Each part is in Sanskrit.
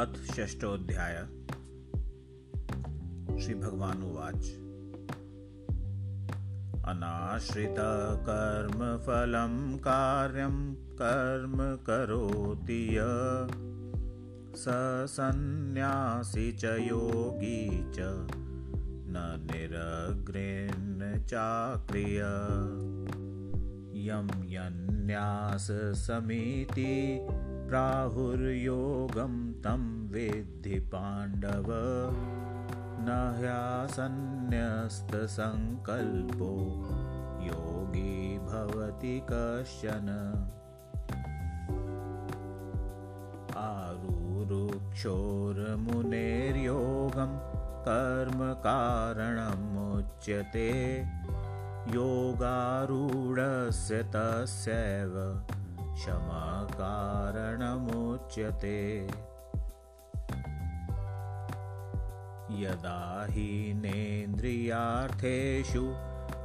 अथ षष्ठोऽध्याय। श्रीभगवानुवाच। अनाश्रितकर्मफलं कार्यं कर्म करोति य। स सन्न्यासी च योगी च। न निरग्रेन्न चाक्रिय। यं यन्न्याससमिति प्राहुर्योगं तं वेद्धि पाण्डव न ह्यासन्न्यस्तसङ्कल्पो योगी भवति कश्चन आरुरुक्षोर्मुनेर्योगं कर्मकारणमुच्यते योगारूढस्य तस्यैव क्षमकारणमुच्यते यदा हीनेन्द्रियार्थेषु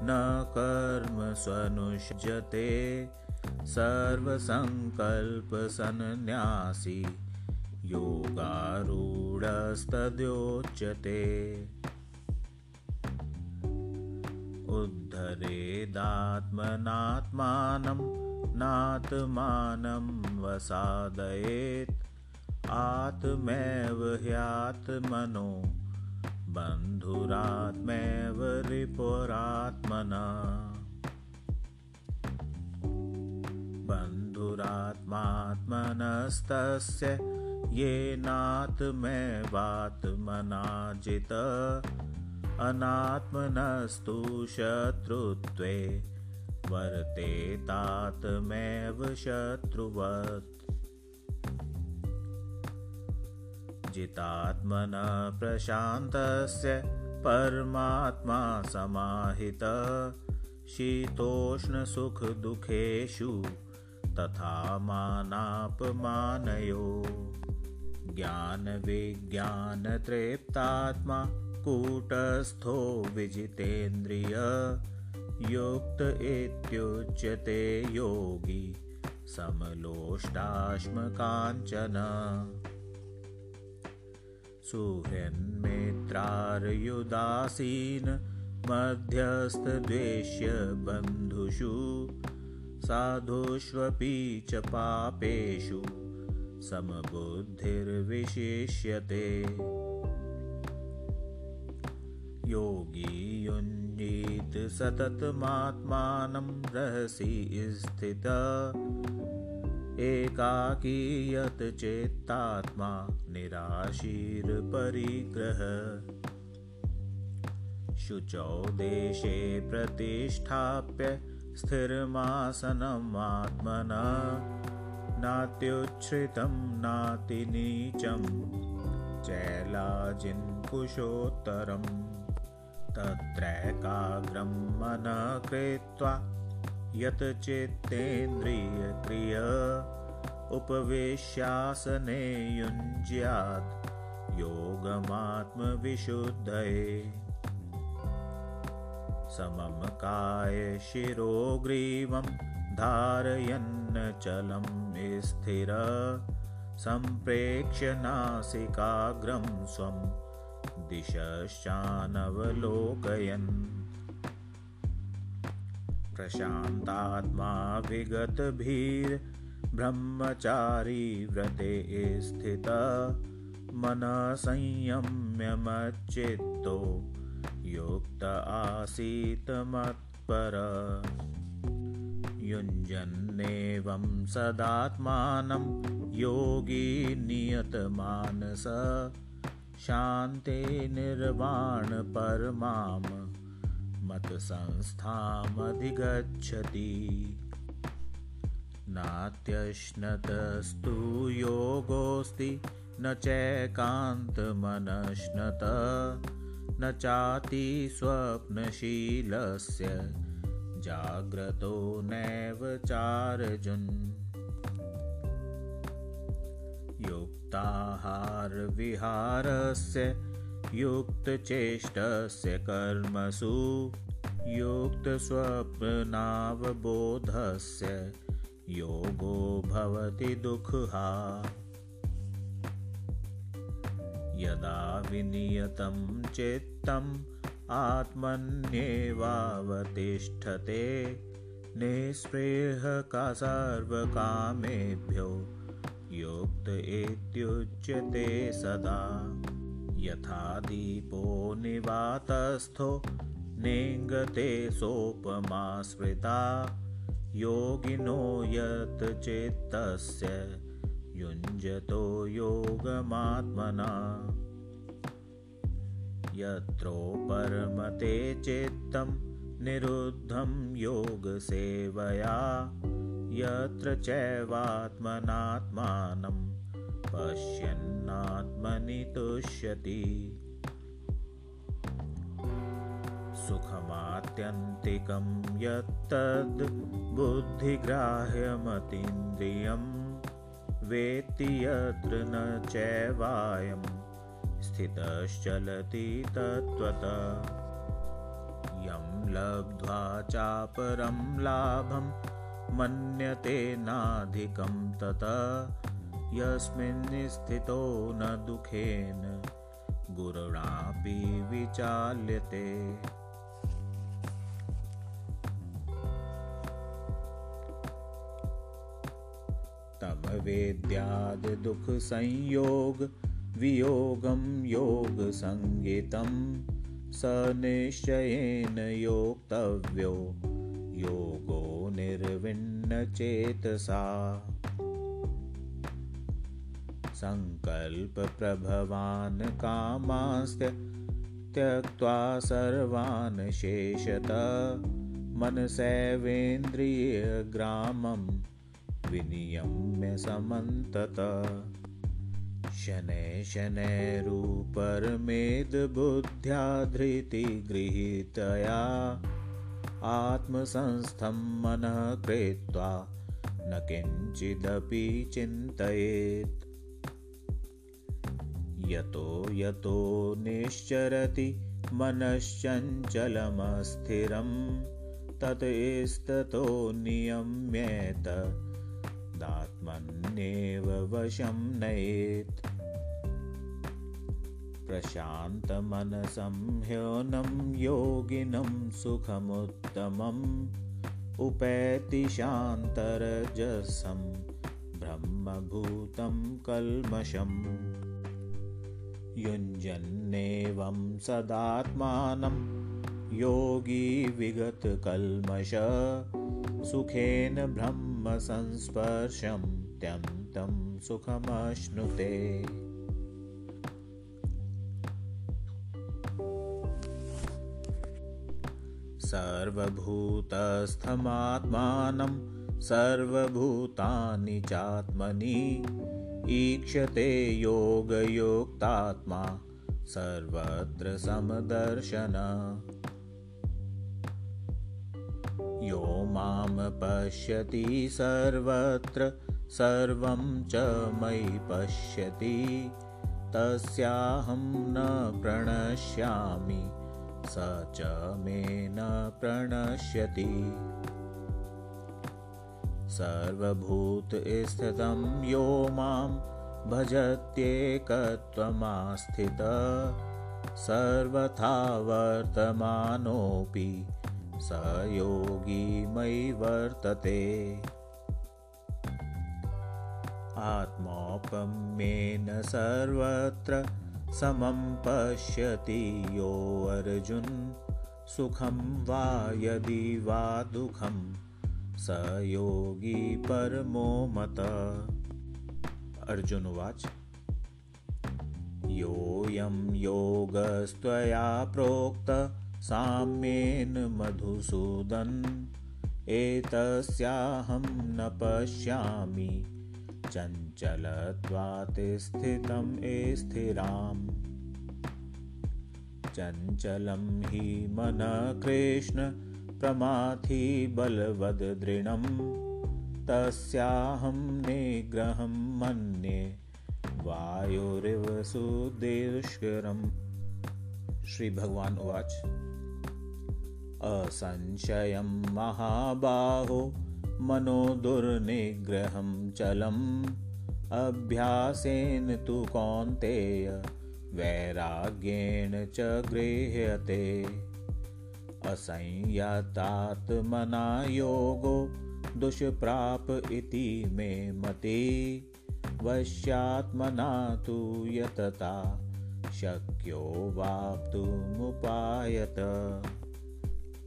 न कर्मस्वनुष्यते सर्वसङ्कल्पसन्न्यासी योगारूढस्तद्योच्यते। उद्धरेदात्मनात्मानं नात्मानं वसादयेत् आत्मैव ह्यात्मनो बन्धुरात्मैव रिपुरात्मना। बन्धुरात्मात्मनस्तस्य येनात्मैवात्मनाजित अनात्मनस्तु शत्रुत्वे वर्तेतात्मेव शत्रुवत् जितात्मनः प्रशान्तस्य परमात्मा समाहित। शीतोष्णसुखदुःखेषु तथा मानापमानयो। ज्ञानविज्ञानतृप्तात्मा कूटस्थो विजितेन्द्रिय। युक्त इत्युच्यते योगी समलोष्टाश्मकाञ्चन सुहृन्मित्रार्युदासीन मध्यस्थद्वेष्य बन्धुषु साधुष्वपि च पापेषु समबुद्धिर्विशेष्यते। योगी युञ्जीत् सततमात्मानं रहसि स्थित एकाकीयत चेत्तात्मा निराशीर्परिग्रह शुचौ देशे प्रतिष्ठाप्य स्थिरमासनमात्मना। नात्युच्छ्रितं नातिनीचं चैलाजिन्कुशोत्तरम् तत्रैकाग्रं मनः कृत्वा यत् चित्तेन्द्रियक्रिय उपवेश्यासने युञ्ज्यात् योगमात्मविशुद्धये। समं कायशिरोग्रीवं धारयन्नचलं स्थिर। सम्प्रेक्ष्य नासिकाग्रं स्वं दिशश्चानवलोकयन् प्रशान्तात्मा विगतभिर्ब्रह्मचारी व्रते स्थित मनसंयम्यमच्चित्तो युक्त आसीत् मत्पर। युञ्जन्नेवं सदात्मानं योगी नियतमानस। शान्ते निर्वाणपरमां मतसंस्थामधिगच्छति। नात्यश्नतस्तु योगोऽस्ति न चैकान्तमनश्नत न चाति स्वप्नशीलस्य जाग्रतो नैव चार्जुन्। युक्ताहारविहारस्य युक्तचेष्टस्य कर्मसु युक्तस्वप्नावबोधस्य योगो भवति दुःखहा यदा विनियतं चित्तम् आत्मन्येवावतिष्ठते निःस्पृहका सर्वकामेभ्यो युक्त इत्युच्यते सदा यथा दीपो निवातस्थो नेङ्गते सोपमा स्मृता योगिनो यत् चित्तस्य युञ्जतो योगमात्मना। यत्रोपरमते चित्तं निरुद्धं योगसेवया यत्र चैवात्मनात्मानं पश्यन्नात्मनि तुष्यति सुखमात्यन्तिकं यत्तद् बुद्धिग्राह्यमतीन्द्रियं वेत्ति यत्र न चैवायं स्थितश्चलति तत्त्वत। यं लब्ध्वा चापरं लाभं मन्यते नाधिकं तत यस्मिन् स्थितो न दुःखेन गुरुणापि विचाल्यते। वियोगं योगसङ्गितं स निश्चयेन योक्तव्यो योगो निर्विण्णचेतसा सङ्कल्पप्रभवान् कामास्य त्यक्त्वा सर्वान् शेषत। मनसैवेन्द्रियग्रामम् विनियम्य समन्तत। शनै शनैरूपरमेदबुद्ध्या धृतिगृहीतया आत्मसंस्थं मनः कृत्वा न किञ्चिदपि चिन्तयेत् यतो यतो निश्चरति मनश्चञ्चलमस्थिरं ततस्ततो नियम्येत दात्मन्येव वशं नयेत्। प्रशान्तमनसं ह्योनं योगिनं सुखमुत्तमम् उपैति शान्तरजसं ब्रह्मभूतं कल्मषम् युञ्जन्नेवं सदात्मानं योगी विगतकल्मष सुखेन ब्रह्मसंस्पर्शं त्यन्तं सुखमश्नुते। सर्वभूतस्थमात्मानं सर्वभूतानि चात्मनि ईक्षते योगयोक्तात्मा सर्वत्र समदर्शन। यो मां पश्यति सर्वत्र सर्वं च मयि पश्यति। तस्याहं न प्रणश्यामि स च मे न प्रणश्यति सर्वभूतस्थितं यो मां भजत्येकत्वमास्थित। सर्वथा वर्तमानोऽपि स योगी मयि वर्तते। आत्मौपम्येन सर्वत्र समं पश्यति यो अर्जुन। सुखं वा यदि वा दुःखं स योगी परमो मत। अर्जुनवाच योऽयं योगस्त्वया प्रोक्त साम्येन मधुसूदन एतस्याहं न पश्यामि। चञ्चलत्वात् स्थितं स्थिराम्। चञ्चलं हि मनः कृष्ण प्रमाथि बलवदृढं तस्याहं निग्रहं मन्ये वायुरिव सुदुष्करम् श्रीभगवान् उवाच। असंशयं महाबाहो मनो दुर्निग्रहं चलम्। अभ्यासेन तु कौन्तेय वैराग्येण च गृह्यते असंयतात्मना योगो दुष्प्राप इति मे मते। वश्यात्मना तु यतता, शक्यो वाप्तुमुपायत।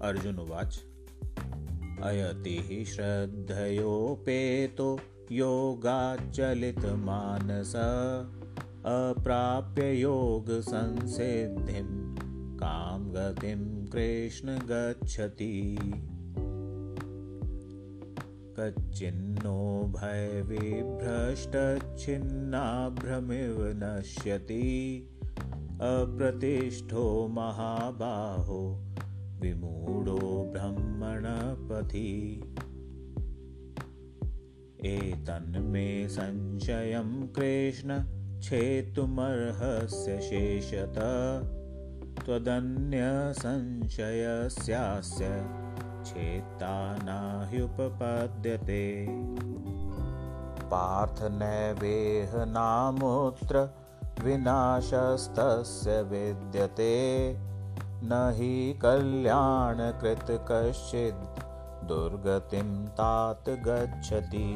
अर्जुनुवाच अयतिः श्रद्धयोपेतो योगाच्चलितमानस अप्राप्य योगसंसिद्धिं कां गतिं कृष्ण गच्छति। कच्चिन्नो भयविभ्रष्टच्छिन्नाभ्रमिव नश्यति। अप्रतिष्ठो महाबाहो विमूढो ब्रह्मणपथि। एतन्मे संशयं कृष्ण छेतुमर्हस्य शेषत त्वदन्यसंशयस्यास्य छेत्ता नाह्युपपद्यते पार्थनैवेह नामुत्र विनाशस्तस्य विद्यते। न हि कल्याणकृत कश्चिद् दुर्गतिं तात गच्छति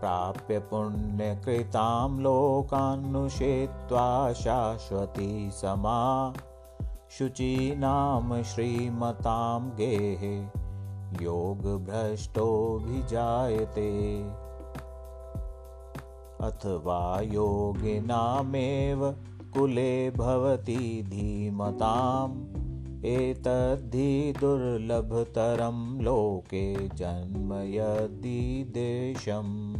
प्राप्य पुण्यकृतां लोकान्नुषेत्वा शाश्वती समा। शुचीनां श्रीमतां गेहे योगभ्रष्टोऽभिजायते। अथवा योगिनामेव कुले भवति धीमताम् एतद्धि दुर्लभतरं लोके जन्म यदीदेशम्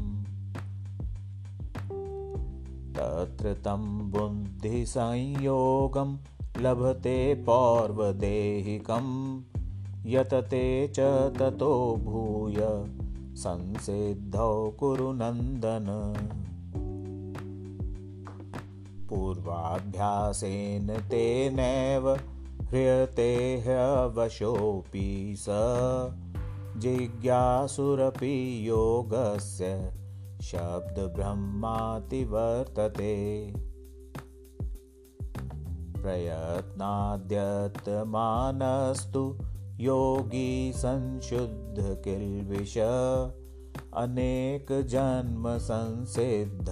तत्र तं बुद्धिसंयोगं लभते पौर्वदेहिकं यतते च ततो भूय संसिद्धौ कुरु नन्दन। पूर्वाभ्यासेन तेनैव ह्रियते ह्यवशोऽपि स जिज्ञासुरपि योगस्य शब्दब्रह्मातिवर्तते। प्रयत्नाद्यतमानस्तु योगी संशुद्धकिल्बिष अनेकजन्मसंसिद्ध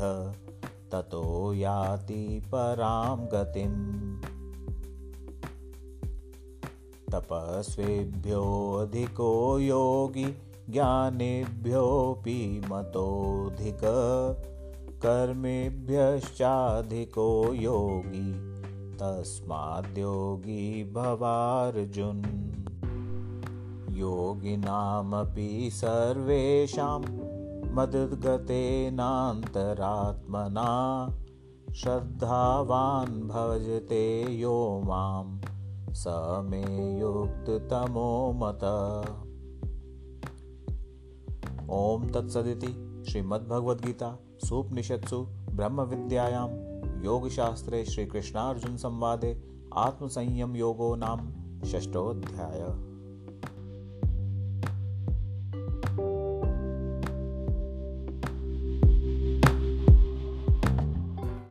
ततो याति परां गतिम् तपस्विभ्योऽधिको योगी ज्ञानेभ्योऽपि मतोऽधिक। कर्मेभ्यश्चाधिको योगी तस्माद्योगी भवार्जुन। योगिनामपि सर्वेषां मद्गतेनान्तरात्मना श्रद्धावान् भजते यो मां स मे युक्ततमो मत। ॐ तत्सदिति श्रीमद्भगवद्गीता सूपनिषत्सु ब्रह्मविद्यायां योगशास्त्रे श्रीकृष्णार्जुनसंवादे आत्मसंयमयोगो नाम षष्ठोऽध्यायः।